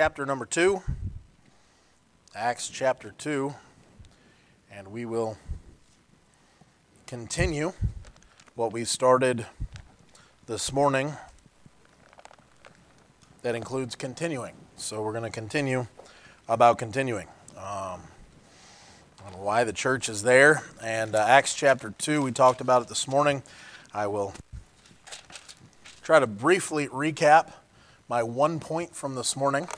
chapter number 2. Acts chapter 2. And we will continue what we started this morning. That includes continuing. So we're going to continue about continuing. Um, why the church is there. And uh, Acts chapter 2, we talked about it this morning. I will try to briefly recap my one point from this morning.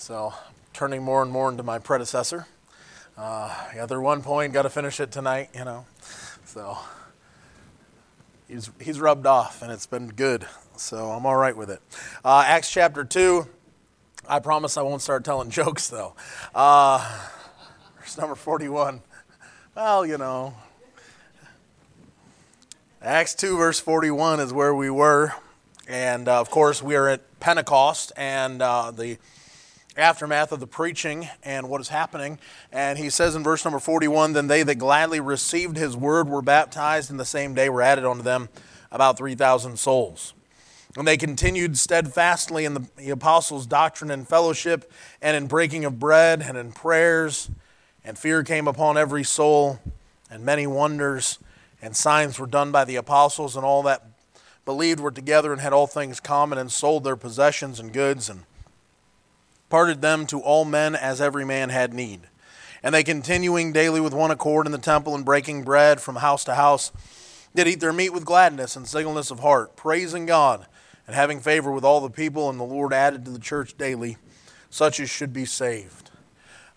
So, turning more and more into my predecessor. Uh, the other one point, got to finish it tonight, you know. So, he's, he's rubbed off, and it's been good. So, I'm all right with it. Uh, Acts chapter 2. I promise I won't start telling jokes, though. Uh, verse number 41. Well, you know, Acts 2, verse 41 is where we were. And uh, of course, we are at Pentecost and uh, the aftermath of the preaching and what is happening. And he says in verse number 41 Then they that gladly received his word were baptized, and the same day were added unto them about 3,000 souls. And they continued steadfastly in the, the apostles' doctrine and fellowship, and in breaking of bread, and in prayers. And fear came upon every soul, and many wonders and signs were done by the apostles, and all that believed were together and had all things common, and sold their possessions and goods, and parted them to all men as every man had need. And they continuing daily with one accord in the temple and breaking bread from house to house, did eat their meat with gladness and singleness of heart, praising God and having favor with all the people. And the Lord added to the church daily such as should be saved.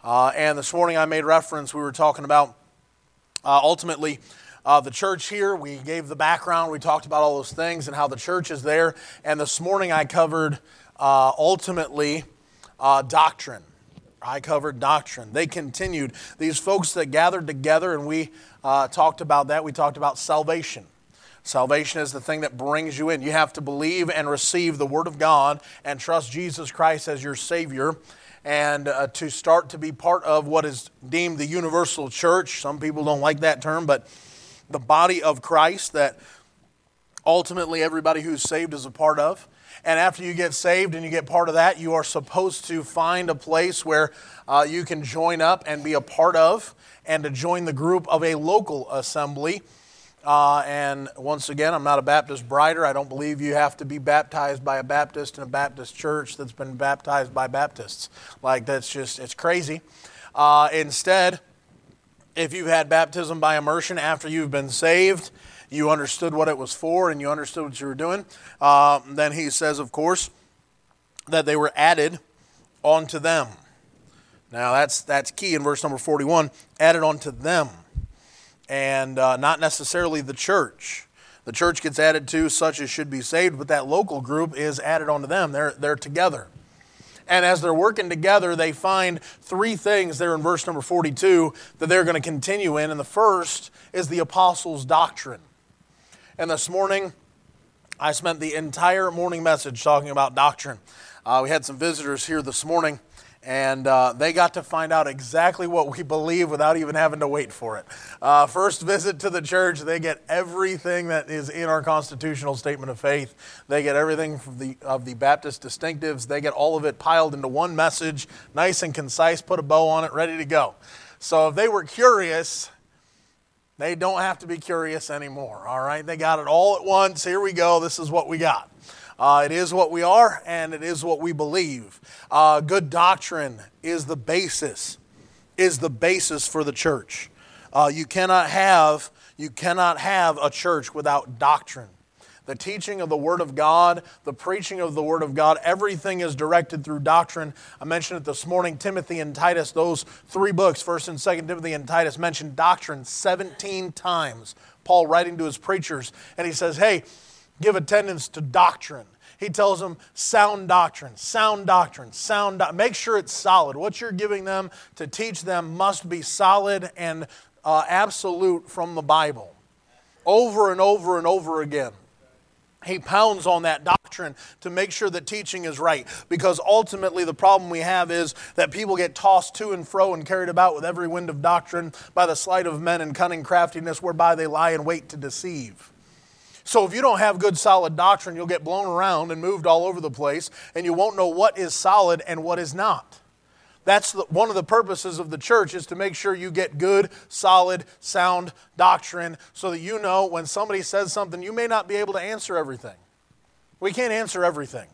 Uh, and this morning I made reference, we were talking about uh, ultimately uh, the church here. We gave the background. We talked about all those things and how the church is there. And this morning I covered uh, ultimately uh, doctrine. I covered doctrine. They continued. These folks that gathered together, and we uh, talked about that. We talked about salvation. Salvation is the thing that brings you in. You have to believe and receive the Word of God and trust Jesus Christ as your Savior and uh, to start to be part of what is deemed the universal church. Some people don't like that term, but the body of Christ that ultimately everybody who's saved is a part of. And after you get saved and you get part of that, you are supposed to find a place where uh, you can join up and be a part of and to join the group of a local assembly. Uh, and once again, I'm not a Baptist brider. I don't believe you have to be baptized by a Baptist in a Baptist church that's been baptized by Baptists. Like, that's just, it's crazy. Uh, instead, if you've had baptism by immersion after you've been saved, you understood what it was for and you understood what you were doing, uh, then he says, of course, that they were added onto them. Now that's that's key in verse number 41, added onto them, and uh, not necessarily the church. The church gets added to such as should be saved, but that local group is added onto them. They're they're together. And as they're working together, they find three things there in verse number 42 that they're going to continue in. And the first is the apostles' doctrine. And this morning, I spent the entire morning message talking about doctrine. Uh, we had some visitors here this morning and uh, they got to find out exactly what we believe without even having to wait for it. Uh, first visit to the church, they get everything that is in our constitutional statement of faith. They get everything the, of the Baptist distinctives. They get all of it piled into one message, nice and concise, put a bow on it, ready to go. So if they were curious, they don't have to be curious anymore, all right? They got it all at once. Here we go. This is what we got. Uh, it is what we are, and it is what we believe. Uh, good doctrine is the basis, is the basis for the church. Uh, you cannot have you cannot have a church without doctrine. The teaching of the Word of God, the preaching of the Word of God, everything is directed through doctrine. I mentioned it this morning. Timothy and Titus, those three books, 1st and 2nd Timothy and Titus, mentioned doctrine 17 times. Paul writing to his preachers, and he says, Hey, give attendance to doctrine. He tells them sound doctrine, sound doctrine, sound do- Make sure it's solid. What you're giving them to teach them must be solid and uh, absolute from the Bible. Over and over and over again. He pounds on that doctrine to make sure that teaching is right. Because ultimately, the problem we have is that people get tossed to and fro and carried about with every wind of doctrine by the sleight of men and cunning craftiness whereby they lie in wait to deceive. So if you don't have good solid doctrine, you'll get blown around and moved all over the place, and you won't know what is solid and what is not. That's the, one of the purposes of the church is to make sure you get good, solid, sound doctrine so that you know when somebody says something, you may not be able to answer everything. We can't answer everything.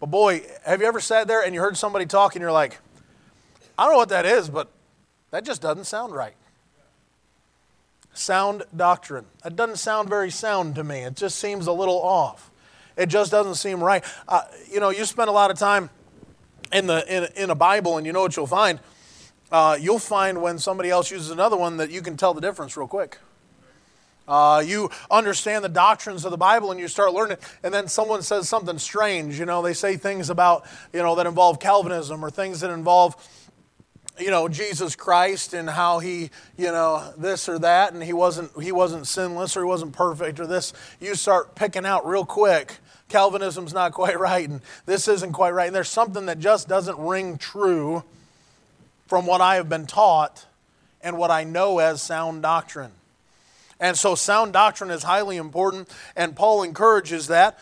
But boy, have you ever sat there and you heard somebody talk and you're like, I don't know what that is, but that just doesn't sound right. Sound doctrine. It doesn't sound very sound to me. It just seems a little off. It just doesn't seem right. Uh, you know, you spend a lot of time in, the, in, in a Bible, and you know what you'll find? Uh, you'll find when somebody else uses another one that you can tell the difference real quick. Uh, you understand the doctrines of the Bible and you start learning, and then someone says something strange. You know, they say things about, you know, that involve Calvinism or things that involve, you know, Jesus Christ and how he, you know, this or that, and he wasn't he wasn't sinless or he wasn't perfect or this. You start picking out real quick. Calvinism's not quite right, and this isn't quite right, and there's something that just doesn't ring true from what I have been taught and what I know as sound doctrine. And so, sound doctrine is highly important, and Paul encourages that.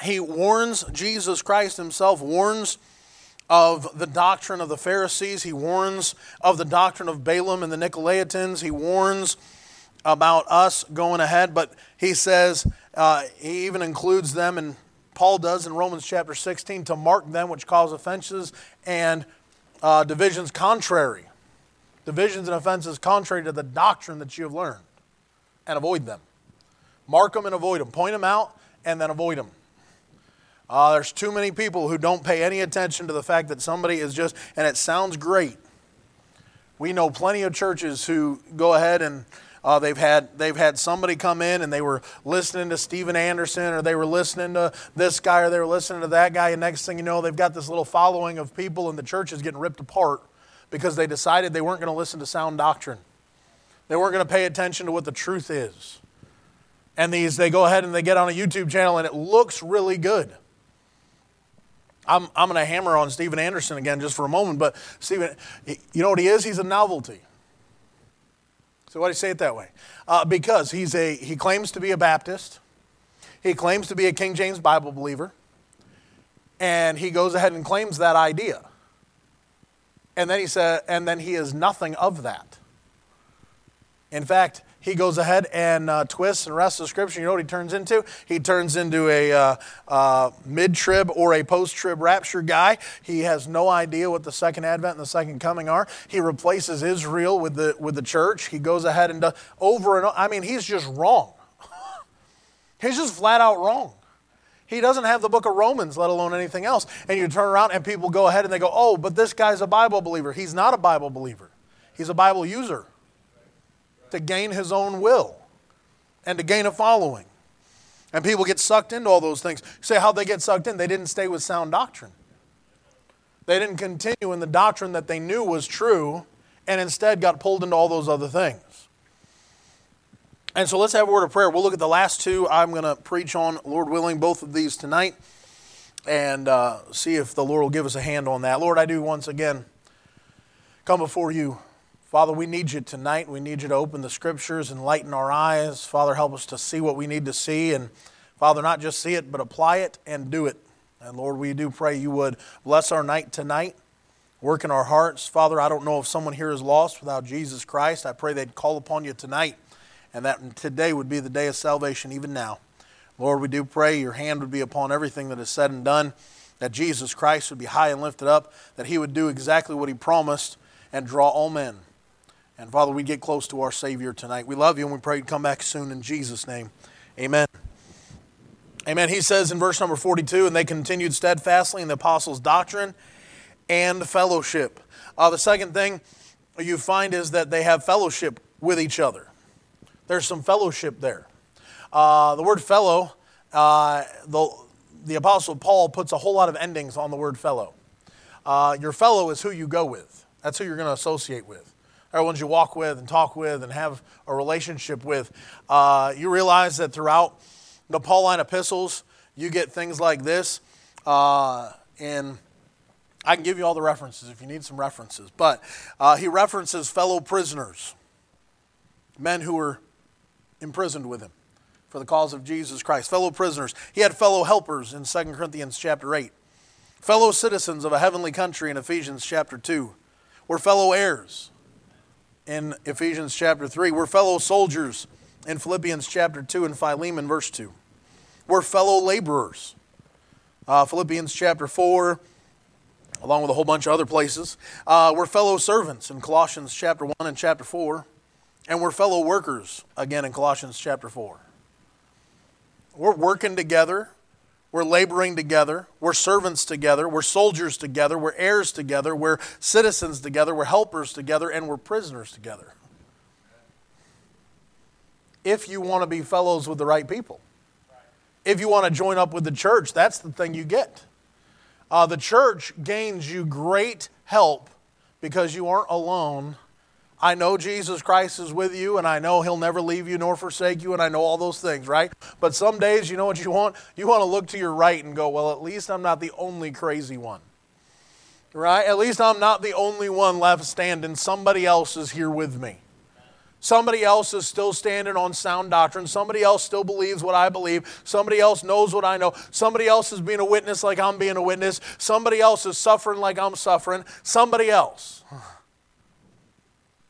He warns, Jesus Christ himself warns of the doctrine of the Pharisees. He warns of the doctrine of Balaam and the Nicolaitans. He warns about us going ahead, but he says, uh, he even includes them, and Paul does in Romans chapter 16, to mark them which cause offenses and uh, divisions contrary. Divisions and offenses contrary to the doctrine that you have learned and avoid them. Mark them and avoid them. Point them out and then avoid them. Uh, there's too many people who don't pay any attention to the fact that somebody is just, and it sounds great. We know plenty of churches who go ahead and uh, they've had they've had somebody come in and they were listening to Steven Anderson or they were listening to this guy or they were listening to that guy, and next thing you know, they've got this little following of people, and the church is getting ripped apart because they decided they weren't going to listen to sound doctrine. They weren't going to pay attention to what the truth is. And these, they go ahead and they get on a YouTube channel and it looks really good. I'm, I'm going to hammer on Steven Anderson again just for a moment, but Steven, you know what he is? He's a novelty. So why do you say it that way? Uh, because he's a, he claims to be a Baptist. He claims to be a King James Bible believer. And he goes ahead and claims that idea. And then he said, and then he is nothing of that. In fact, he goes ahead and uh, twists and wrests the scripture. You know what he turns into? He turns into a uh, uh, mid trib or a post trib rapture guy. He has no idea what the second advent and the second coming are. He replaces Israel with the, with the church. He goes ahead and does over and over. I mean, he's just wrong. he's just flat out wrong. He doesn't have the book of Romans, let alone anything else. And you turn around and people go ahead and they go, oh, but this guy's a Bible believer. He's not a Bible believer, he's a Bible user to gain his own will and to gain a following. And people get sucked into all those things. Say, how'd they get sucked in? They didn't stay with sound doctrine. They didn't continue in the doctrine that they knew was true and instead got pulled into all those other things. And so let's have a word of prayer. We'll look at the last two. I'm going to preach on, Lord willing, both of these tonight and uh, see if the Lord will give us a hand on that. Lord, I do once again come before you Father, we need you tonight. We need you to open the scriptures and lighten our eyes. Father, help us to see what we need to see. And Father, not just see it, but apply it and do it. And Lord, we do pray you would bless our night tonight, work in our hearts. Father, I don't know if someone here is lost without Jesus Christ. I pray they'd call upon you tonight and that today would be the day of salvation, even now. Lord, we do pray your hand would be upon everything that is said and done, that Jesus Christ would be high and lifted up, that he would do exactly what he promised and draw all men and Father, we get close to our Savior tonight. We love you and we pray you'd come back soon in Jesus' name. Amen. Amen. He says in verse number 42 and they continued steadfastly in the apostles' doctrine and fellowship. Uh, the second thing you find is that they have fellowship with each other. There's some fellowship there. Uh, the word fellow, uh, the, the Apostle Paul puts a whole lot of endings on the word fellow. Uh, your fellow is who you go with, that's who you're going to associate with are ones you walk with and talk with and have a relationship with. Uh, you realize that throughout the Pauline epistles, you get things like this. Uh, and I can give you all the references if you need some references. But uh, he references fellow prisoners, men who were imprisoned with him. for the cause of Jesus Christ. Fellow prisoners. He had fellow helpers in 2 Corinthians chapter 8. Fellow citizens of a heavenly country in Ephesians chapter 2. We're fellow heirs in Ephesians chapter 3. We're fellow soldiers in Philippians chapter 2 and Philemon verse 2. We're fellow laborers. Uh, Philippians chapter 4, along with a whole bunch of other places. Uh, we're fellow servants in Colossians chapter 1 and chapter 4. And we're fellow workers again in Colossians chapter 4. We're working together. We're laboring together. We're servants together. We're soldiers together. We're heirs together. We're citizens together. We're helpers together. And we're prisoners together. If you want to be fellows with the right people, if you want to join up with the church, that's the thing you get. Uh, the church gains you great help because you aren't alone I know Jesus Christ is with you, and I know He'll never leave you nor forsake you, and I know all those things, right? But some days, you know what you want? You want to look to your right and go, well, at least I'm not the only crazy one. Right? At least I'm not the only one left standing. Somebody else is here with me. Somebody else is still standing on sound doctrine. Somebody else still believes what I believe. Somebody else knows what I know. Somebody else is being a witness like I'm being a witness. Somebody else is suffering like I'm suffering. Somebody else.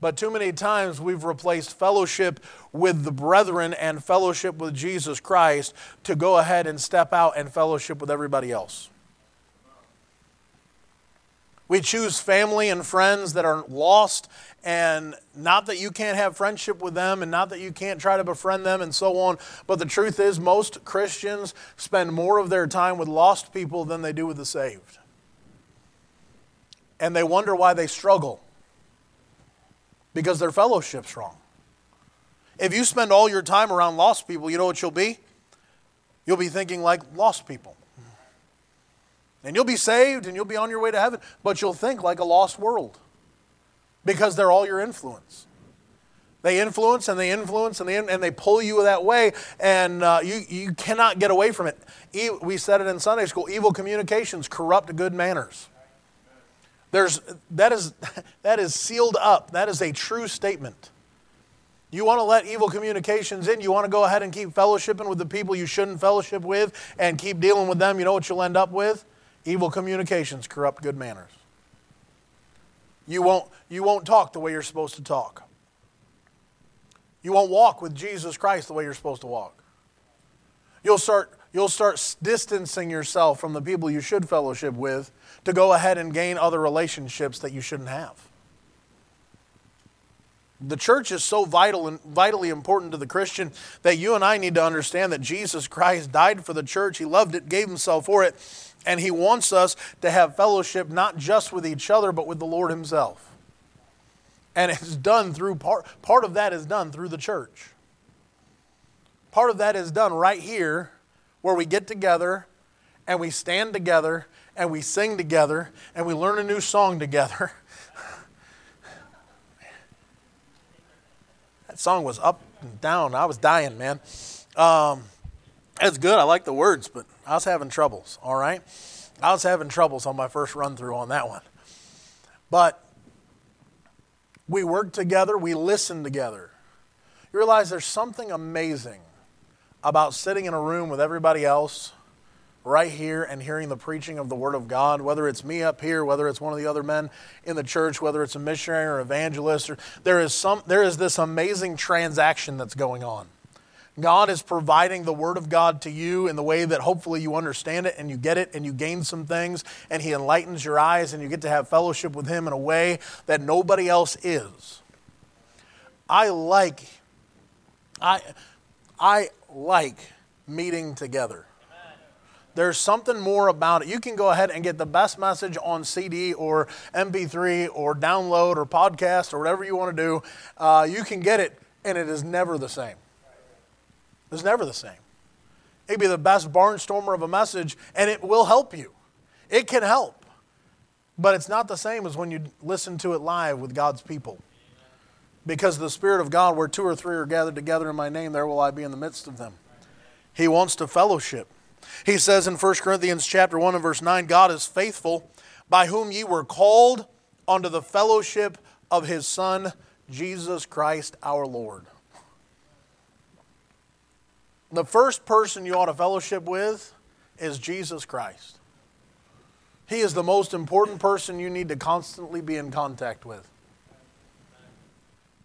But too many times we've replaced fellowship with the brethren and fellowship with Jesus Christ to go ahead and step out and fellowship with everybody else. We choose family and friends that are lost, and not that you can't have friendship with them, and not that you can't try to befriend them, and so on. But the truth is, most Christians spend more of their time with lost people than they do with the saved. And they wonder why they struggle because their fellowship's wrong. If you spend all your time around lost people, you know what you'll be? You'll be thinking like lost people. And you'll be saved and you'll be on your way to heaven, but you'll think like a lost world because they're all your influence. They influence and they influence and they, and they pull you that way, and uh, you, you cannot get away from it. We said it in Sunday school evil communications corrupt good manners. There's, that, is, that is sealed up. That is a true statement. You want to let evil communications in. You want to go ahead and keep fellowshipping with the people you shouldn't fellowship with and keep dealing with them. You know what you'll end up with? Evil communications corrupt good manners. You won't, you won't talk the way you're supposed to talk. You won't walk with Jesus Christ the way you're supposed to walk. You'll start, you'll start distancing yourself from the people you should fellowship with to go ahead and gain other relationships that you shouldn't have. The church is so vital and vitally important to the Christian that you and I need to understand that Jesus Christ died for the church. He loved it, gave himself for it, and he wants us to have fellowship not just with each other but with the Lord himself. And it's done through part part of that is done through the church. Part of that is done right here where we get together and we stand together and we sing together and we learn a new song together. that song was up and down. I was dying, man. Um, it's good. I like the words, but I was having troubles, all right? I was having troubles on my first run through on that one. But we work together, we listen together. You realize there's something amazing about sitting in a room with everybody else right here and hearing the preaching of the Word of God, whether it's me up here, whether it's one of the other men in the church, whether it's a missionary or evangelist, or, there, is some, there is this amazing transaction that's going on. God is providing the Word of God to you in the way that hopefully you understand it and you get it and you gain some things and He enlightens your eyes and you get to have fellowship with Him in a way that nobody else is. I like, I, I like meeting together. There's something more about it. You can go ahead and get the best message on CD or MP3 or download or podcast or whatever you want to do. Uh, you can get it, and it is never the same. It's never the same. It could be the best barnstormer of a message, and it will help you. It can help. But it's not the same as when you listen to it live with God's people. Because the Spirit of God, where two or three are gathered together in my name, there will I be in the midst of them. He wants to fellowship. He says in 1 Corinthians chapter 1 and verse 9, God is faithful, by whom ye were called unto the fellowship of his Son, Jesus Christ our Lord. The first person you ought to fellowship with is Jesus Christ. He is the most important person you need to constantly be in contact with.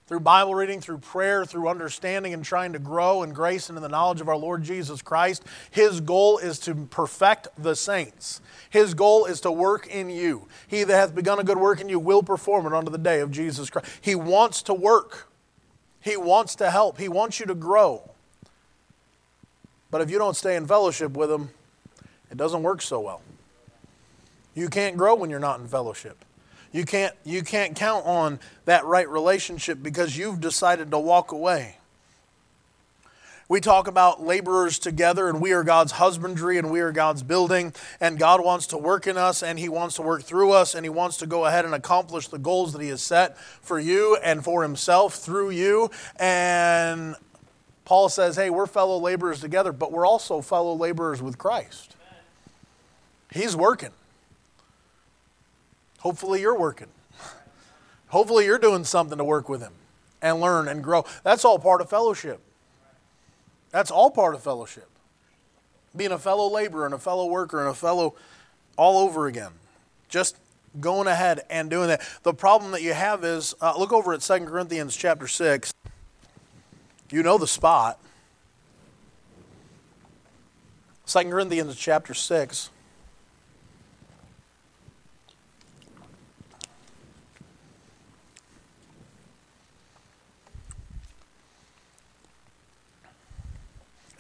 Through Bible reading, through prayer, through understanding and trying to grow in grace and in the knowledge of our Lord Jesus Christ, His goal is to perfect the saints. His goal is to work in you. He that hath begun a good work in you will perform it unto the day of Jesus Christ. He wants to work, He wants to help, He wants you to grow. But if you don't stay in fellowship with Him, it doesn't work so well. You can't grow when you're not in fellowship. You can't, you can't count on that right relationship because you've decided to walk away. We talk about laborers together, and we are God's husbandry and we are God's building. And God wants to work in us, and He wants to work through us, and He wants to go ahead and accomplish the goals that He has set for you and for Himself through you. And Paul says, hey, we're fellow laborers together, but we're also fellow laborers with Christ. He's working. Hopefully, you're working. Hopefully, you're doing something to work with Him and learn and grow. That's all part of fellowship. That's all part of fellowship. Being a fellow laborer and a fellow worker and a fellow all over again. Just going ahead and doing that. The problem that you have is uh, look over at 2 Corinthians chapter 6. You know the spot. 2 Corinthians chapter 6.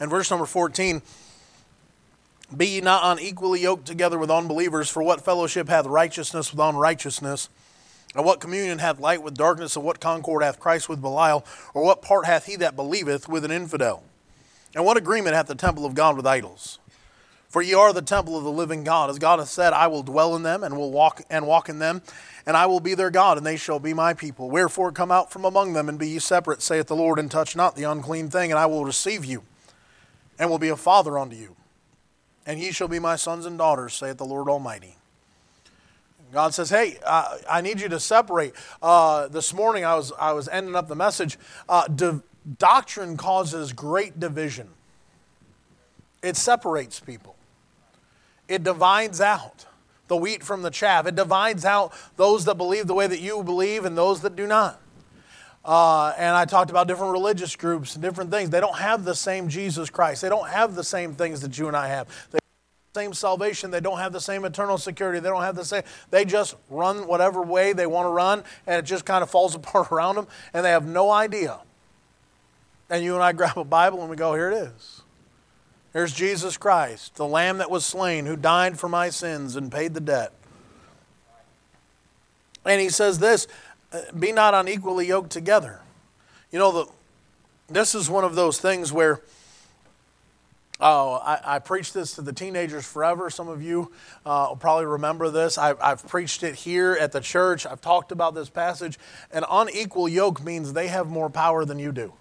And verse number 14 Be ye not unequally yoked together with unbelievers, for what fellowship hath righteousness with unrighteousness? And what communion hath light with darkness, and what concord hath Christ with Belial? Or what part hath he that believeth with an infidel? And what agreement hath the temple of God with idols? For ye are the temple of the living God. As God hath said, I will dwell in them and will walk and walk in them, and I will be their God, and they shall be my people. Wherefore come out from among them and be ye separate, saith the Lord, and touch not the unclean thing, and I will receive you and will be a father unto you. And ye shall be my sons and daughters, saith the Lord Almighty. God says, "Hey, I need you to separate." Uh, this morning, I was I was ending up the message. Uh, doctrine causes great division. It separates people. It divides out the wheat from the chaff. It divides out those that believe the way that you believe and those that do not. Uh, and I talked about different religious groups and different things. They don't have the same Jesus Christ. They don't have the same things that you and I have. They have the same salvation. They don't have the same eternal security. They don't have the same. They just run whatever way they want to run, and it just kind of falls apart around them, and they have no idea. And you and I grab a Bible and we go, here it is. Here's Jesus Christ, the Lamb that was slain, who died for my sins and paid the debt. And he says this be not unequally yoked together. You know, the, this is one of those things where, oh, I, I preached this to the teenagers forever. Some of you uh, will probably remember this. I, I've preached it here at the church. I've talked about this passage. An unequal yoke means they have more power than you do.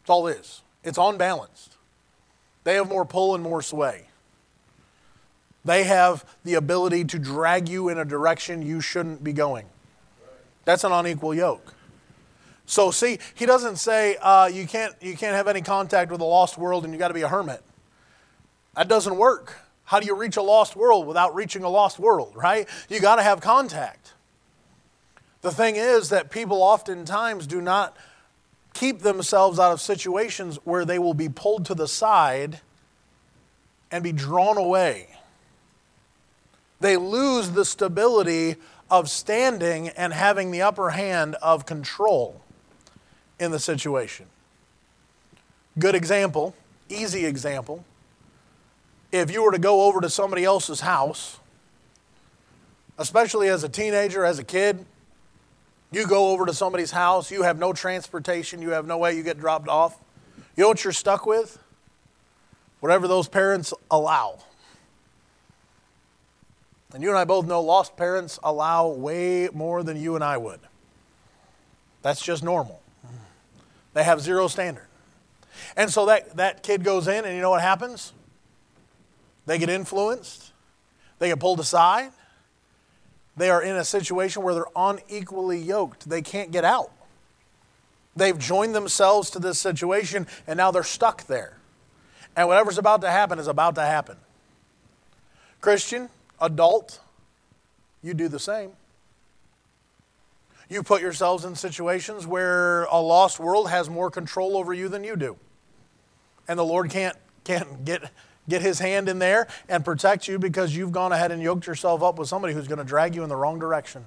That's all it is. It's unbalanced. They have more pull and more sway. They have the ability to drag you in a direction you shouldn't be going. That's an unequal yoke. So see, he doesn't say uh, you can't you can't have any contact with a lost world and you got to be a hermit. That doesn't work. How do you reach a lost world without reaching a lost world, right? You got to have contact. The thing is that people oftentimes do not keep themselves out of situations where they will be pulled to the side and be drawn away. They lose the stability of standing and having the upper hand of control in the situation. Good example, easy example. If you were to go over to somebody else's house, especially as a teenager, as a kid, you go over to somebody's house, you have no transportation, you have no way you get dropped off. You know what you're stuck with? Whatever those parents allow. And you and I both know lost parents allow way more than you and I would. That's just normal. They have zero standard. And so that, that kid goes in, and you know what happens? They get influenced, they get pulled aside. They are in a situation where they're unequally yoked. They can't get out. They've joined themselves to this situation and now they're stuck there. And whatever's about to happen is about to happen. Christian, adult, you do the same. You put yourselves in situations where a lost world has more control over you than you do. And the Lord can't, can't get, get his hand in there and protect you because you've gone ahead and yoked yourself up with somebody who's going to drag you in the wrong direction.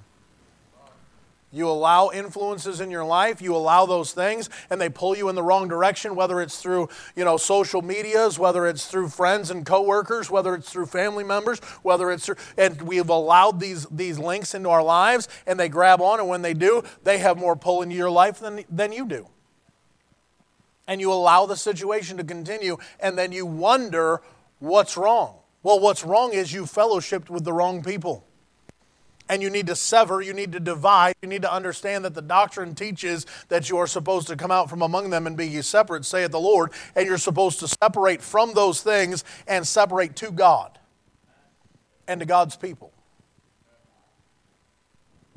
You allow influences in your life, you allow those things, and they pull you in the wrong direction, whether it's through, you know, social medias, whether it's through friends and coworkers, whether it's through family members, whether it's through, and we've allowed these, these links into our lives, and they grab on, and when they do, they have more pull into your life than, than you do. And you allow the situation to continue, and then you wonder what's wrong. Well, what's wrong is you fellowshipped with the wrong people and you need to sever, you need to divide, you need to understand that the doctrine teaches that you are supposed to come out from among them and be ye separate, saith the Lord, and you're supposed to separate from those things and separate to God and to God's people.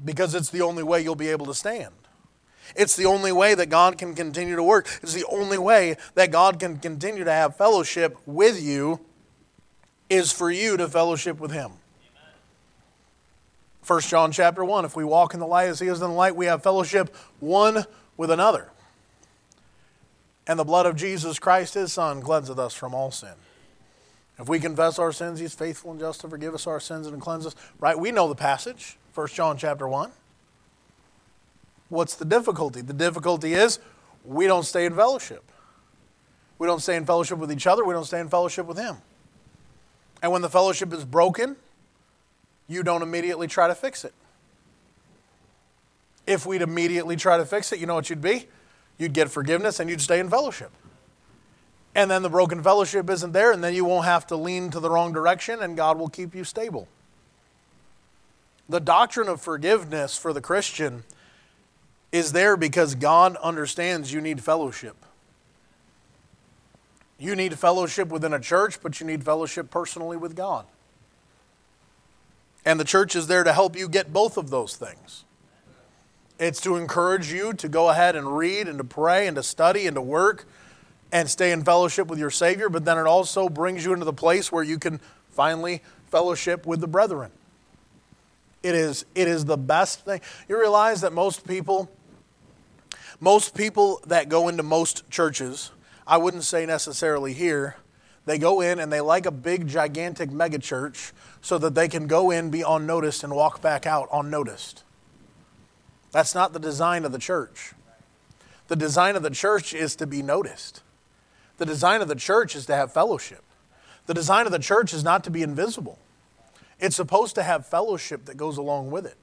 Because it's the only way you'll be able to stand. It's the only way that God can continue to work. It's the only way that God can continue to have fellowship with you is for you to fellowship with Him. 1 John chapter 1 if we walk in the light as he is in the light we have fellowship one with another. And the blood of Jesus Christ his son cleanseth us from all sin. If we confess our sins he's faithful and just to forgive us our sins and cleanse us. Right? We know the passage 1 John chapter 1 what's the difficulty? The difficulty is we don't stay in fellowship. We don't stay in fellowship with each other. We don't stay in fellowship with him. And when the fellowship is broken you don't immediately try to fix it. If we'd immediately try to fix it, you know what you'd be? You'd get forgiveness and you'd stay in fellowship. And then the broken fellowship isn't there, and then you won't have to lean to the wrong direction, and God will keep you stable. The doctrine of forgiveness for the Christian is there because God understands you need fellowship. You need fellowship within a church, but you need fellowship personally with God. And the church is there to help you get both of those things. It's to encourage you to go ahead and read and to pray and to study and to work and stay in fellowship with your Savior, but then it also brings you into the place where you can finally fellowship with the brethren. It is, it is the best thing. You realize that most people, most people that go into most churches, I wouldn't say necessarily here, they go in and they like a big, gigantic megachurch so that they can go in, be unnoticed, and walk back out unnoticed. That's not the design of the church. The design of the church is to be noticed. The design of the church is to have fellowship. The design of the church is not to be invisible. It's supposed to have fellowship that goes along with it.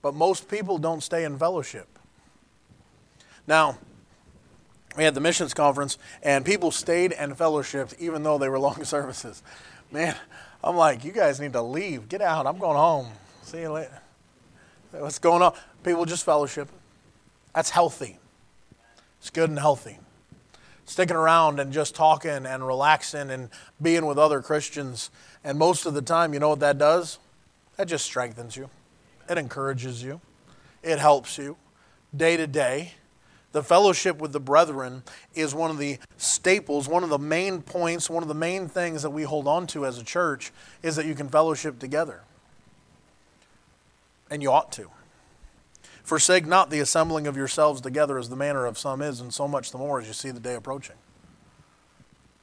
But most people don't stay in fellowship. Now, we had the missions conference, and people stayed and fellowshipped even though they were long services. Man, I'm like, you guys need to leave. Get out. I'm going home. See you later. What's going on? People just fellowship. That's healthy. It's good and healthy. Sticking around and just talking and relaxing and being with other Christians. And most of the time, you know what that does? That just strengthens you, it encourages you, it helps you day to day. The fellowship with the brethren is one of the staples, one of the main points, one of the main things that we hold on to as a church is that you can fellowship together. And you ought to. Forsake not the assembling of yourselves together as the manner of some is, and so much the more as you see the day approaching.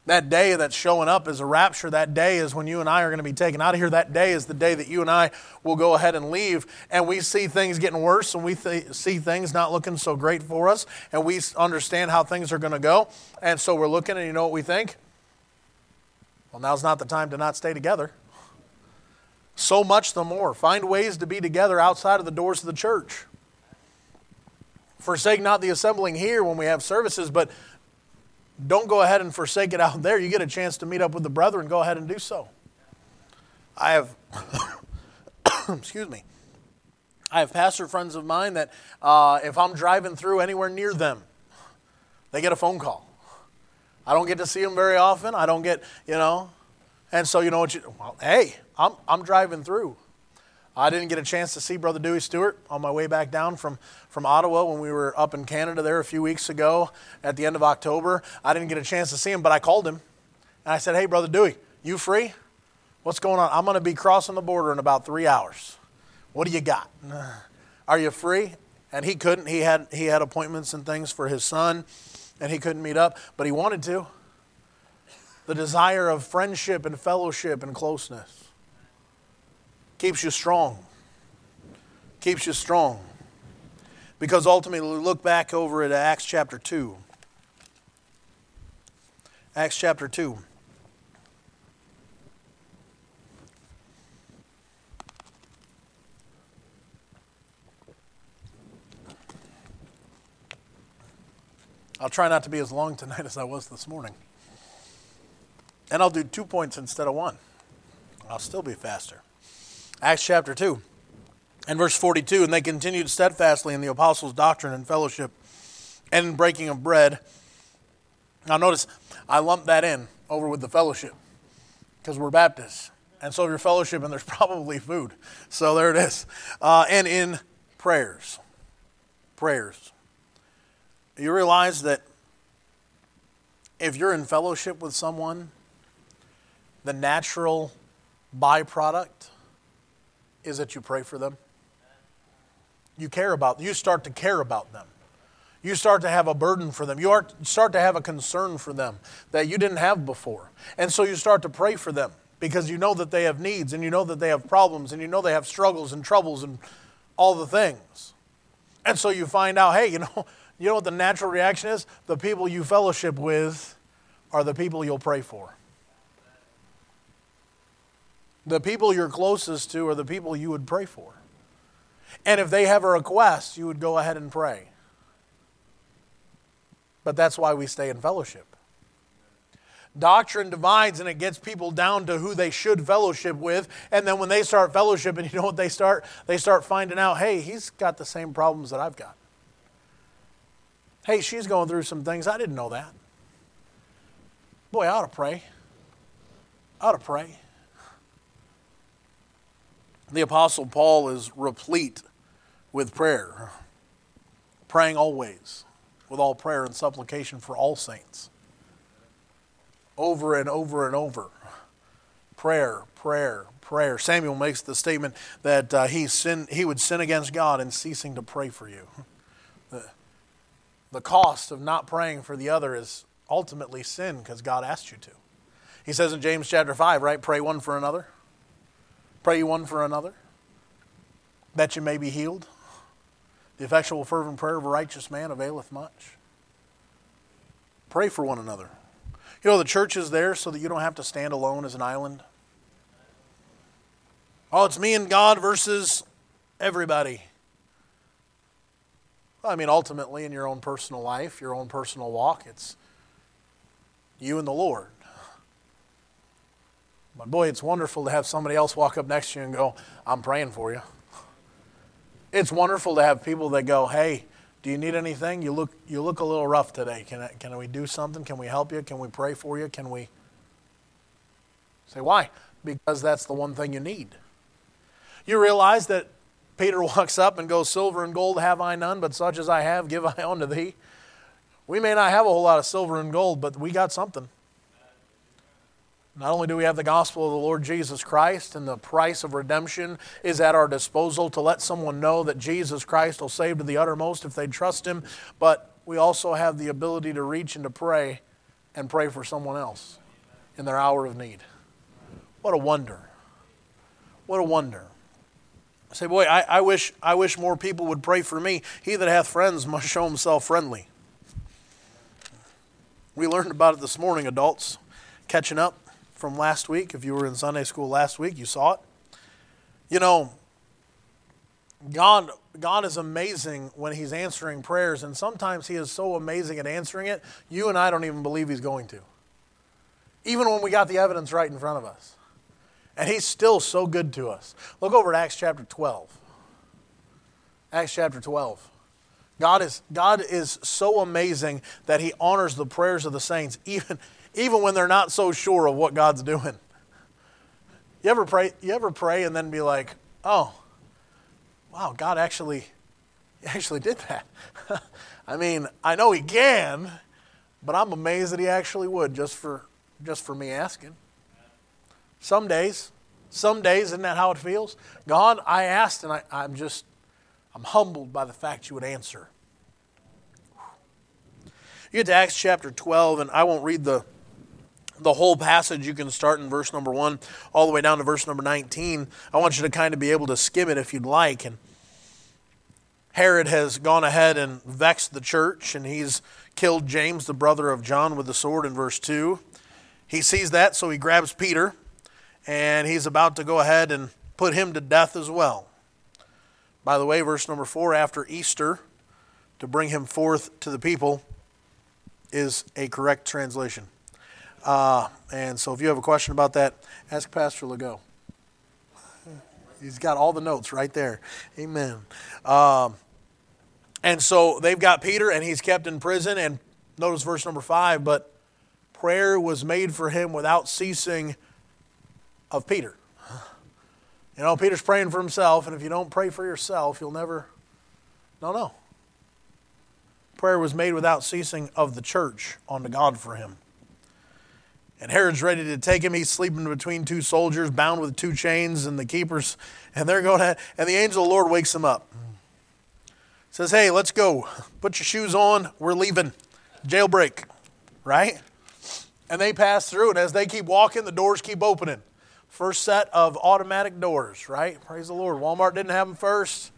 That day that's showing up is a rapture. That day is when you and I are going to be taken out of here. That day is the day that you and I will go ahead and leave. And we see things getting worse and we th- see things not looking so great for us. And we understand how things are going to go. And so we're looking and you know what we think? Well, now's not the time to not stay together. So much the more. Find ways to be together outside of the doors of the church. Forsake not the assembling here when we have services, but don't go ahead and forsake it out there. You get a chance to meet up with the brethren, go ahead and do so. I have, excuse me, I have pastor friends of mine that uh, if I'm driving through anywhere near them, they get a phone call. I don't get to see them very often. I don't get, you know, and so you know what you, well, hey, I'm, I'm driving through. I didn't get a chance to see Brother Dewey Stewart on my way back down from, from Ottawa when we were up in Canada there a few weeks ago at the end of October. I didn't get a chance to see him, but I called him and I said, Hey, Brother Dewey, you free? What's going on? I'm going to be crossing the border in about three hours. What do you got? Are you free? And he couldn't. He had, he had appointments and things for his son, and he couldn't meet up, but he wanted to. The desire of friendship and fellowship and closeness keeps you strong. Keeps you strong. Because ultimately, look back over at Acts chapter 2. Acts chapter 2. I'll try not to be as long tonight as I was this morning. And I'll do two points instead of one. I'll still be faster. Acts chapter 2 and verse 42 And they continued steadfastly in the apostles' doctrine and fellowship and in breaking of bread. Now, notice I lumped that in over with the fellowship because we're Baptists. And so if you're fellowship, and there's probably food. So there it is. Uh, and in prayers. Prayers. You realize that if you're in fellowship with someone, the natural byproduct is that you pray for them. You care about you start to care about them. You start to have a burden for them. You start to have a concern for them that you didn't have before. And so you start to pray for them because you know that they have needs and you know that they have problems and you know they have struggles and troubles and all the things. And so you find out, hey, you know, you know what the natural reaction is? The people you fellowship with are the people you'll pray for. The people you're closest to are the people you would pray for. And if they have a request, you would go ahead and pray. But that's why we stay in fellowship. Doctrine divides and it gets people down to who they should fellowship with. And then when they start fellowship, and you know what they start? They start finding out, hey, he's got the same problems that I've got. Hey, she's going through some things. I didn't know that. Boy, I ought to pray. I ought to pray. The Apostle Paul is replete with prayer, praying always with all prayer and supplication for all saints. Over and over and over. Prayer, prayer, prayer. Samuel makes the statement that uh, he, sin, he would sin against God in ceasing to pray for you. The, the cost of not praying for the other is ultimately sin because God asked you to. He says in James chapter 5, right? Pray one for another. Pray one for another that you may be healed. The effectual, fervent prayer of a righteous man availeth much. Pray for one another. You know, the church is there so that you don't have to stand alone as an island. Oh, it's me and God versus everybody. I mean, ultimately, in your own personal life, your own personal walk, it's you and the Lord. But boy, it's wonderful to have somebody else walk up next to you and go, I'm praying for you. It's wonderful to have people that go, hey, do you need anything? You look, you look a little rough today. Can, I, can we do something? Can we help you? Can we pray for you? Can we? Say, why? Because that's the one thing you need. You realize that Peter walks up and goes, Silver and gold have I none, but such as I have give I unto thee. We may not have a whole lot of silver and gold, but we got something. Not only do we have the gospel of the Lord Jesus Christ and the price of redemption is at our disposal to let someone know that Jesus Christ will save to the uttermost if they trust Him, but we also have the ability to reach and to pray and pray for someone else in their hour of need. What a wonder. What a wonder. I say, boy, I, I, wish, I wish more people would pray for me. He that hath friends must show himself friendly. We learned about it this morning, adults, catching up from last week. If you were in Sunday school last week, you saw it. You know, God, God is amazing when He's answering prayers, and sometimes He is so amazing at answering it, you and I don't even believe He's going to. Even when we got the evidence right in front of us. And He's still so good to us. Look over at Acts chapter 12. Acts chapter 12. God is, God is so amazing that He honors the prayers of the saints, even, even when they're not so sure of what God's doing. You ever pray, you ever pray and then be like, oh, wow, God actually actually did that. I mean, I know he can, but I'm amazed that he actually would just for just for me asking. Some days, some days, isn't that how it feels? God, I asked and I, I'm just I'm humbled by the fact you would answer. You get to Acts chapter 12, and I won't read the the whole passage. You can start in verse number 1 all the way down to verse number 19. I want you to kind of be able to skim it if you'd like. And Herod has gone ahead and vexed the church, and he's killed James, the brother of John, with the sword in verse 2. He sees that, so he grabs Peter, and he's about to go ahead and put him to death as well. By the way, verse number 4 after Easter, to bring him forth to the people, is a correct translation. Uh, and so if you have a question about that, ask Pastor Legault. He's got all the notes right there. Amen. Um, and so they've got Peter, and he's kept in prison. And notice verse number five, but prayer was made for him without ceasing of Peter. You know, Peter's praying for himself, and if you don't pray for yourself, you'll never. No, no. Prayer was made without ceasing of the church unto God for him. And Herod's ready to take him. He's sleeping between two soldiers, bound with two chains, and the keepers, and they're going to, and the angel of the Lord wakes him up says, Hey, let's go. Put your shoes on. We're leaving. Jailbreak, right? And they pass through, and as they keep walking, the doors keep opening. First set of automatic doors, right? Praise the Lord. Walmart didn't have them first.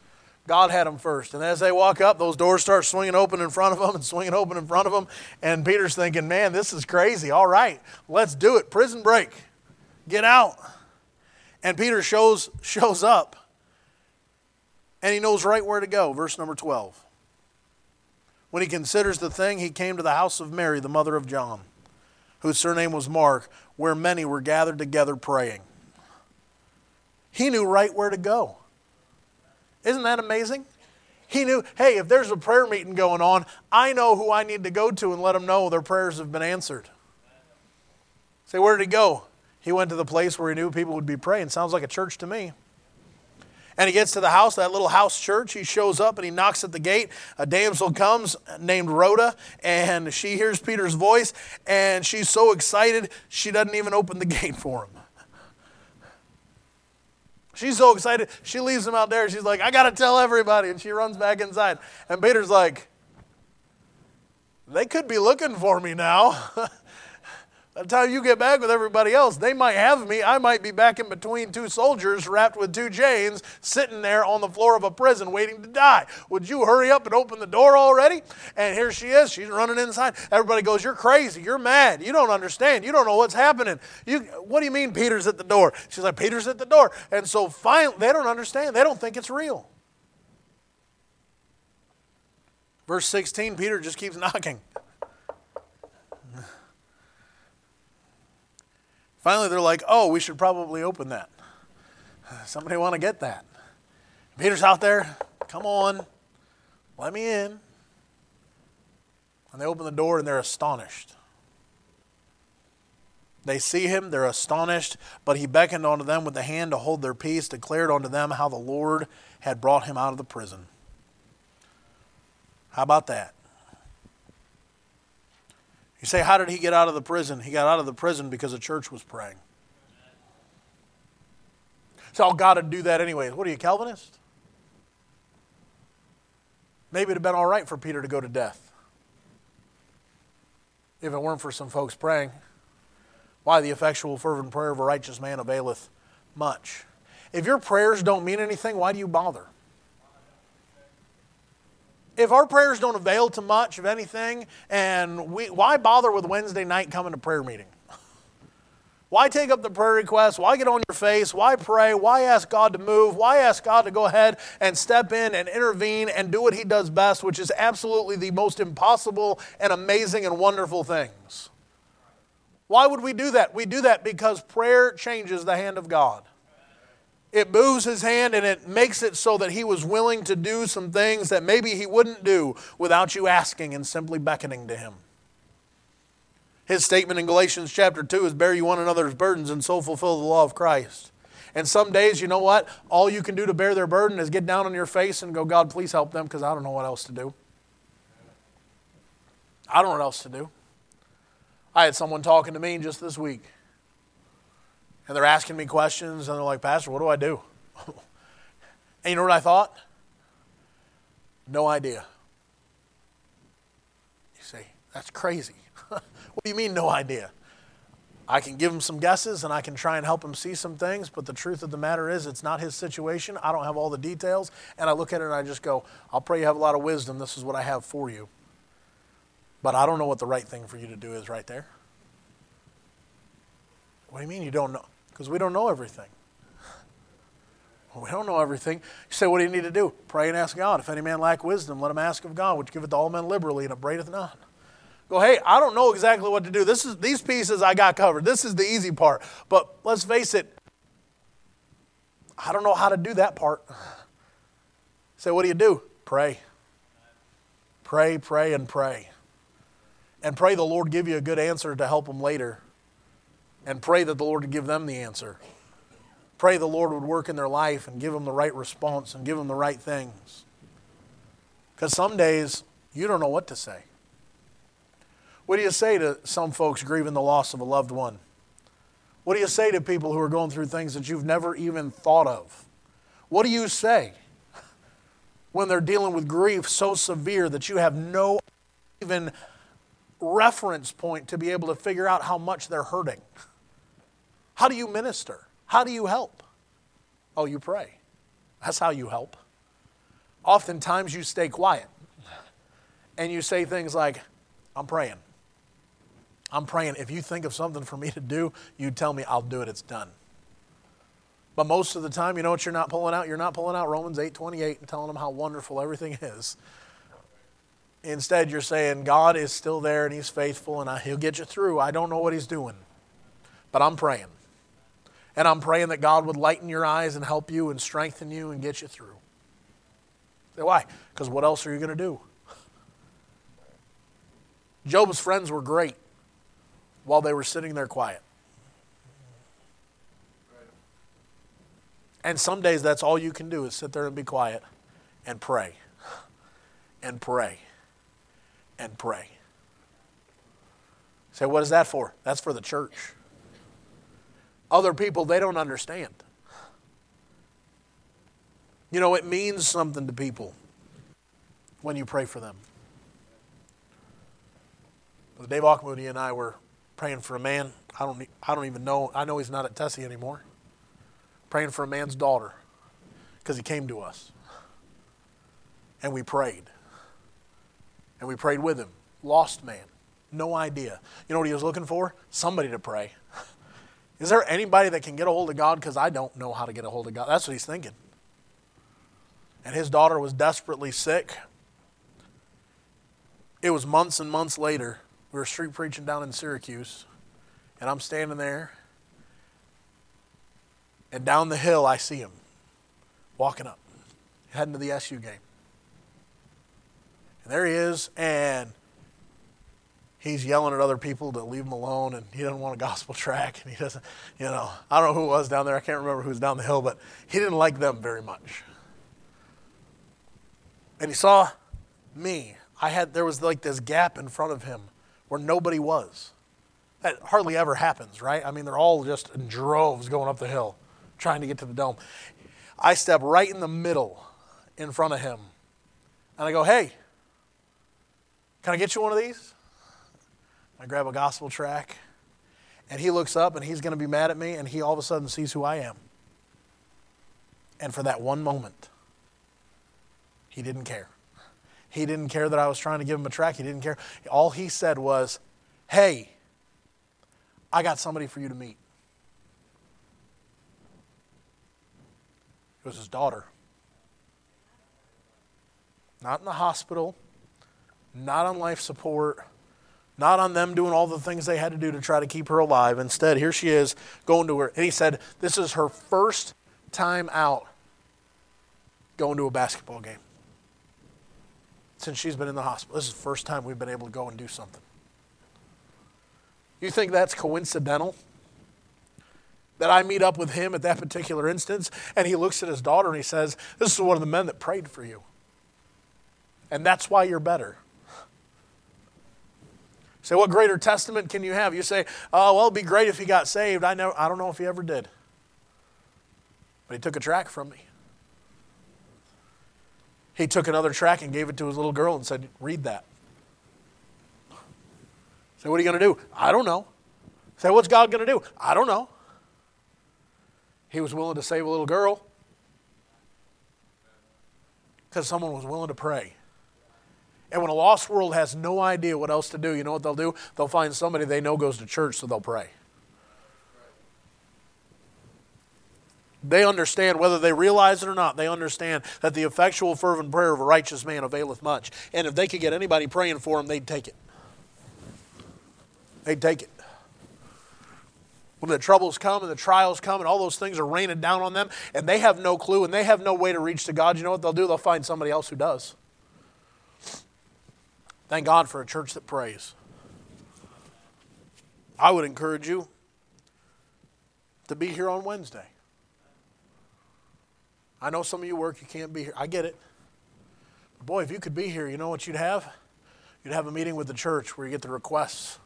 God had them first. And as they walk up, those doors start swinging open in front of them and swinging open in front of them. And Peter's thinking, man, this is crazy. All right, let's do it. Prison break. Get out. And Peter shows, shows up and he knows right where to go. Verse number 12. When he considers the thing, he came to the house of Mary, the mother of John, whose surname was Mark, where many were gathered together praying. He knew right where to go. Isn't that amazing? He knew, hey, if there's a prayer meeting going on, I know who I need to go to and let them know their prayers have been answered. Say, where did he go? He went to the place where he knew people would be praying. Sounds like a church to me. And he gets to the house, that little house church. He shows up and he knocks at the gate. A damsel comes named Rhoda, and she hears Peter's voice, and she's so excited she doesn't even open the gate for him. She's so excited, she leaves him out there. She's like, I got to tell everybody. And she runs back inside. And Peter's like, they could be looking for me now. By the time you get back with everybody else, they might have me. I might be back in between two soldiers wrapped with two chains, sitting there on the floor of a prison waiting to die. Would you hurry up and open the door already? And here she is. She's running inside. Everybody goes, You're crazy. You're mad. You don't understand. You don't know what's happening. You, what do you mean Peter's at the door? She's like, Peter's at the door. And so finally, they don't understand. They don't think it's real. Verse 16, Peter just keeps knocking. Finally, they're like, oh, we should probably open that. Somebody want to get that. Peter's out there. Come on. Let me in. And they open the door and they're astonished. They see him, they're astonished, but he beckoned unto them with the hand to hold their peace, declared unto them how the Lord had brought him out of the prison. How about that? You say, How did he get out of the prison? He got out of the prison because the church was praying. So, oh, God would do that anyway. What are you, Calvinist? Maybe it'd have been all right for Peter to go to death if it weren't for some folks praying. Why the effectual, fervent prayer of a righteous man availeth much. If your prayers don't mean anything, why do you bother? If our prayers don't avail to much of anything, and we, why bother with Wednesday night coming to prayer meeting? Why take up the prayer request? Why get on your face? Why pray? Why ask God to move? Why ask God to go ahead and step in and intervene and do what He does best, which is absolutely the most impossible and amazing and wonderful things? Why would we do that? We do that because prayer changes the hand of God. It moves his hand and it makes it so that he was willing to do some things that maybe he wouldn't do without you asking and simply beckoning to him. His statement in Galatians chapter 2 is bear you one another's burdens and so fulfill the law of Christ. And some days, you know what? All you can do to bear their burden is get down on your face and go, God, please help them because I don't know what else to do. I don't know what else to do. I had someone talking to me just this week. And they're asking me questions, and they're like, Pastor, what do I do? and you know what I thought? No idea. You say, that's crazy. what do you mean, no idea? I can give him some guesses and I can try and help him see some things, but the truth of the matter is, it's not his situation. I don't have all the details. And I look at it and I just go, I'll pray you have a lot of wisdom. This is what I have for you. But I don't know what the right thing for you to do is right there. What do you mean you don't know? Because we don't know everything. Well, we don't know everything. You say, what do you need to do? Pray and ask God. If any man lack wisdom, let him ask of God, which giveth to all men liberally and upbraideth not go, hey, I don't know exactly what to do. This is these pieces I got covered. This is the easy part. But let's face it, I don't know how to do that part. So what do you do? Pray. Pray, pray, and pray. And pray the Lord give you a good answer to help them later. And pray that the Lord would give them the answer. Pray the Lord would work in their life and give them the right response and give them the right things. Because some days you don't know what to say. What do you say to some folks grieving the loss of a loved one? What do you say to people who are going through things that you've never even thought of? What do you say when they're dealing with grief so severe that you have no even reference point to be able to figure out how much they're hurting? How do you minister? How do you help? Oh, you pray. That's how you help. Oftentimes you stay quiet and you say things like, I'm praying. I'm praying if you think of something for me to do, you tell me I'll do it, it's done. But most of the time, you know what you're not pulling out? You're not pulling out Romans 8 28 and telling them how wonderful everything is. Instead, you're saying, God is still there and He's faithful and He'll get you through. I don't know what He's doing, but I'm praying. And I'm praying that God would lighten your eyes and help you and strengthen you and get you through. Say, why? Because what else are you going to do? Job's friends were great while they were sitting there quiet. And some days that's all you can do is sit there and be quiet and pray and pray and pray. Say, what is that for? That's for the church. Other people, they don't understand. You know, it means something to people when you pray for them. Dave Auchmoody and I were praying for a man. I don't, I don't even know. I know he's not at Tessie anymore. Praying for a man's daughter because he came to us. And we prayed. And we prayed with him. Lost man. No idea. You know what he was looking for? Somebody to pray. Is there anybody that can get a hold of God? Because I don't know how to get a hold of God. That's what he's thinking. And his daughter was desperately sick. It was months and months later we were street preaching down in Syracuse, and I'm standing there, and down the hill I see him walking up, heading to the SU game. And there he is, and he's yelling at other people to leave him alone, and he doesn't want a gospel track, and he doesn't, you know, I don't know who it was down there. I can't remember who was down the hill, but he didn't like them very much. And he saw me. I had there was like this gap in front of him where nobody was. That hardly ever happens, right? I mean, they're all just in droves going up the hill trying to get to the dome. I step right in the middle in front of him and I go, Hey, can I get you one of these? I grab a gospel track and he looks up and he's going to be mad at me and he all of a sudden sees who I am. And for that one moment, he didn't care. He didn't care that I was trying to give him a track. He didn't care. All he said was, Hey, I got somebody for you to meet. It was his daughter. Not in the hospital, not on life support, not on them doing all the things they had to do to try to keep her alive. Instead, here she is going to her. And he said, This is her first time out going to a basketball game since she's been in the hospital. This is the first time we've been able to go and do something. You think that's coincidental? that I meet up with him at that particular instance, and he looks at his daughter and he says, This is one of the men that prayed for you. And that's why you're better. Say, what greater testament can you have? You say, oh, well, it'd be great if he got saved. I, know, I don't know if he ever did. But he took a track from me. He took another track and gave it to his little girl and said, read that. Say, what are you going to do? I don't know. Say, what's God going to do? I don't know. He was willing to save a little girl because someone was willing to pray. And when a lost world has no idea what else to do, you know what they'll do? They'll find somebody they know goes to church, so they'll pray. They understand, whether they realize it or not, they understand that the effectual, fervent prayer of a righteous man availeth much. And if they could get anybody praying for them, they'd take it. They'd take it. When the troubles come and the trials come and all those things are raining down on them and they have no clue and they have no way to reach to God, you know what they'll do? They'll find somebody else who does. Thank God for a church that prays. I would encourage you to be here on Wednesday. I know some of you work, you can't be here. I get it. But boy, if you could be here, you know what you'd have? You'd have a meeting with the church where you get the requests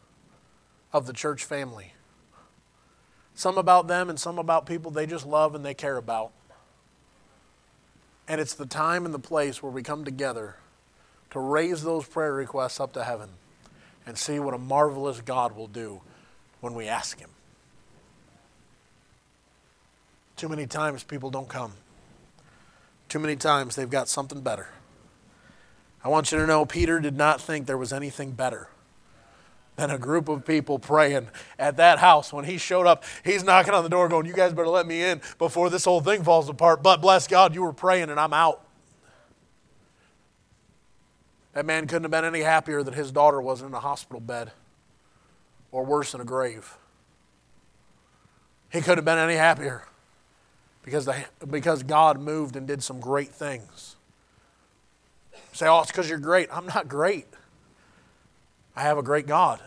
of the church family. Some about them and some about people they just love and they care about. And it's the time and the place where we come together to raise those prayer requests up to heaven and see what a marvelous God will do when we ask Him. Too many times people don't come. Too many times they've got something better. I want you to know Peter did not think there was anything better than a group of people praying at that house. When he showed up, he's knocking on the door going, You guys better let me in before this whole thing falls apart. But bless God, you were praying and I'm out. That man couldn't have been any happier that his daughter wasn't in a hospital bed or worse, in a grave. He couldn't have been any happier because, the, because God moved and did some great things. You say, oh, it's because you're great. I'm not great. I have a great God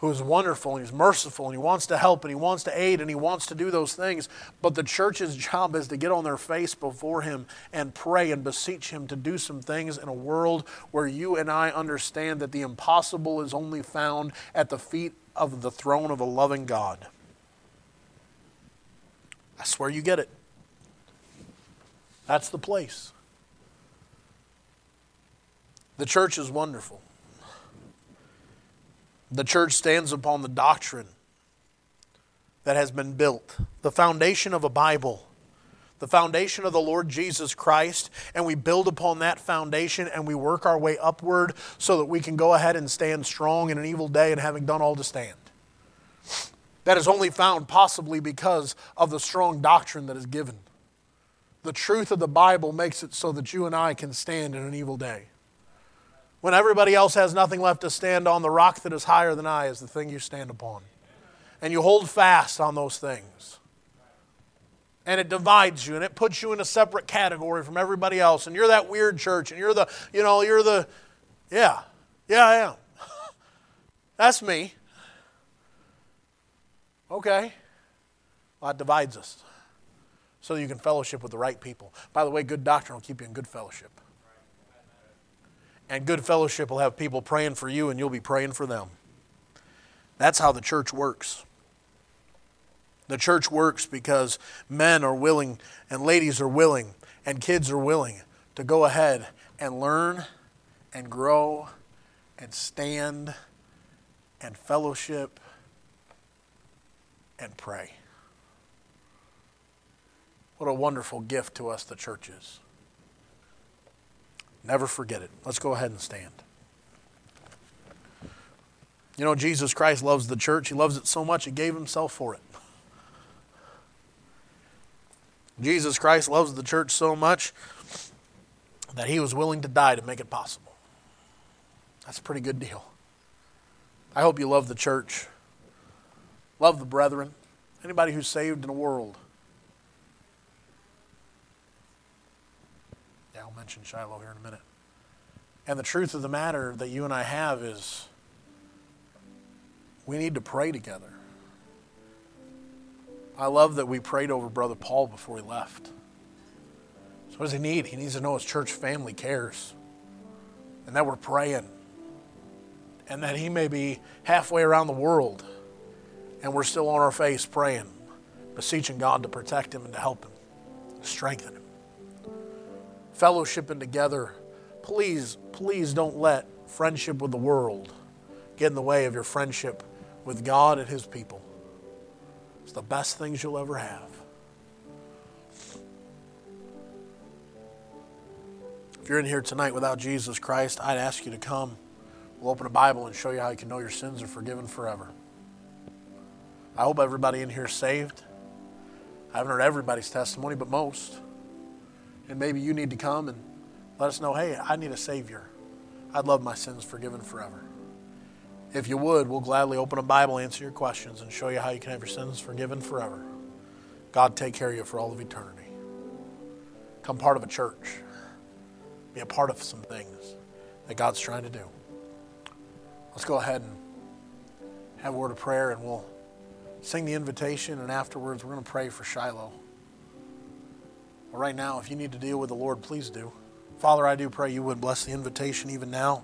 who is wonderful and he's merciful and he wants to help and he wants to aid and he wants to do those things. But the church's job is to get on their face before him and pray and beseech him to do some things in a world where you and I understand that the impossible is only found at the feet of the throne of a loving God. That's where you get it. That's the place. The church is wonderful. The church stands upon the doctrine that has been built, the foundation of a Bible, the foundation of the Lord Jesus Christ, and we build upon that foundation and we work our way upward so that we can go ahead and stand strong in an evil day and having done all to stand. That is only found possibly because of the strong doctrine that is given. The truth of the Bible makes it so that you and I can stand in an evil day. When everybody else has nothing left to stand on, the rock that is higher than I is the thing you stand upon. And you hold fast on those things. And it divides you and it puts you in a separate category from everybody else. And you're that weird church and you're the, you know, you're the, yeah, yeah, I am. That's me. Okay. Well, that divides us so you can fellowship with the right people. By the way, good doctrine will keep you in good fellowship. And good fellowship will have people praying for you, and you'll be praying for them. That's how the church works. The church works because men are willing, and ladies are willing, and kids are willing to go ahead and learn and grow and stand and fellowship and pray. What a wonderful gift to us, the church is. Never forget it. Let's go ahead and stand. You know, Jesus Christ loves the church. He loves it so much, He gave Himself for it. Jesus Christ loves the church so much that He was willing to die to make it possible. That's a pretty good deal. I hope you love the church, love the brethren, anybody who's saved in the world. I'll mention Shiloh here in a minute. And the truth of the matter that you and I have is we need to pray together. I love that we prayed over Brother Paul before he left. So, what does he need? He needs to know his church family cares and that we're praying and that he may be halfway around the world and we're still on our face praying, beseeching God to protect him and to help him, strengthen him. Fellowshipping together, please, please don't let friendship with the world get in the way of your friendship with God and his people. It's the best things you'll ever have. If you're in here tonight without Jesus Christ, I'd ask you to come. We'll open a Bible and show you how you can know your sins are forgiven forever. I hope everybody in here is saved. I haven't heard everybody's testimony, but most. And maybe you need to come and let us know hey, I need a Savior. I'd love my sins forgiven forever. If you would, we'll gladly open a Bible, answer your questions, and show you how you can have your sins forgiven forever. God take care of you for all of eternity. Come part of a church. Be a part of some things that God's trying to do. Let's go ahead and have a word of prayer, and we'll sing the invitation, and afterwards, we're going to pray for Shiloh. Right now, if you need to deal with the Lord, please do. Father, I do pray you would bless the invitation even now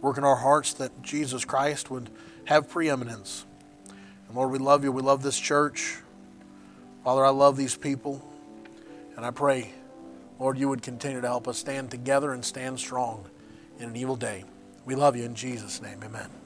work in our hearts that Jesus Christ would have preeminence. And Lord, we love you. We love this church. Father, I love these people. And I pray, Lord, you would continue to help us stand together and stand strong in an evil day. We love you in Jesus' name. Amen.